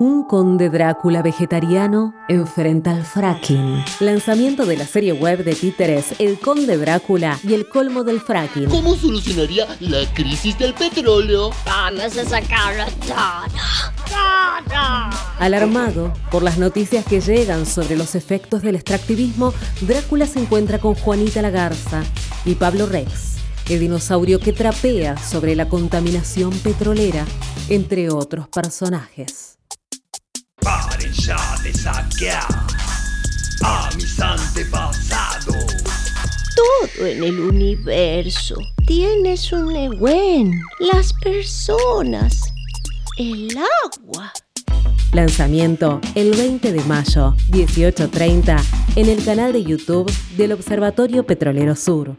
Un conde Drácula vegetariano enfrenta al fracking. Lanzamiento de la serie web de títeres El Conde Drácula y el colmo del fracking. ¿Cómo solucionaría la crisis del petróleo? Vamos a sacarlo todo. Todo. Alarmado por las noticias que llegan sobre los efectos del extractivismo, Drácula se encuentra con Juanita la Garza y Pablo Rex, el dinosaurio que trapea sobre la contaminación petrolera, entre otros personajes. Ya de saquear a mis antepasados. Todo en el universo tiene su Nehuen. Las personas. El agua. Lanzamiento el 20 de mayo, 18.30, en el canal de YouTube del Observatorio Petrolero Sur.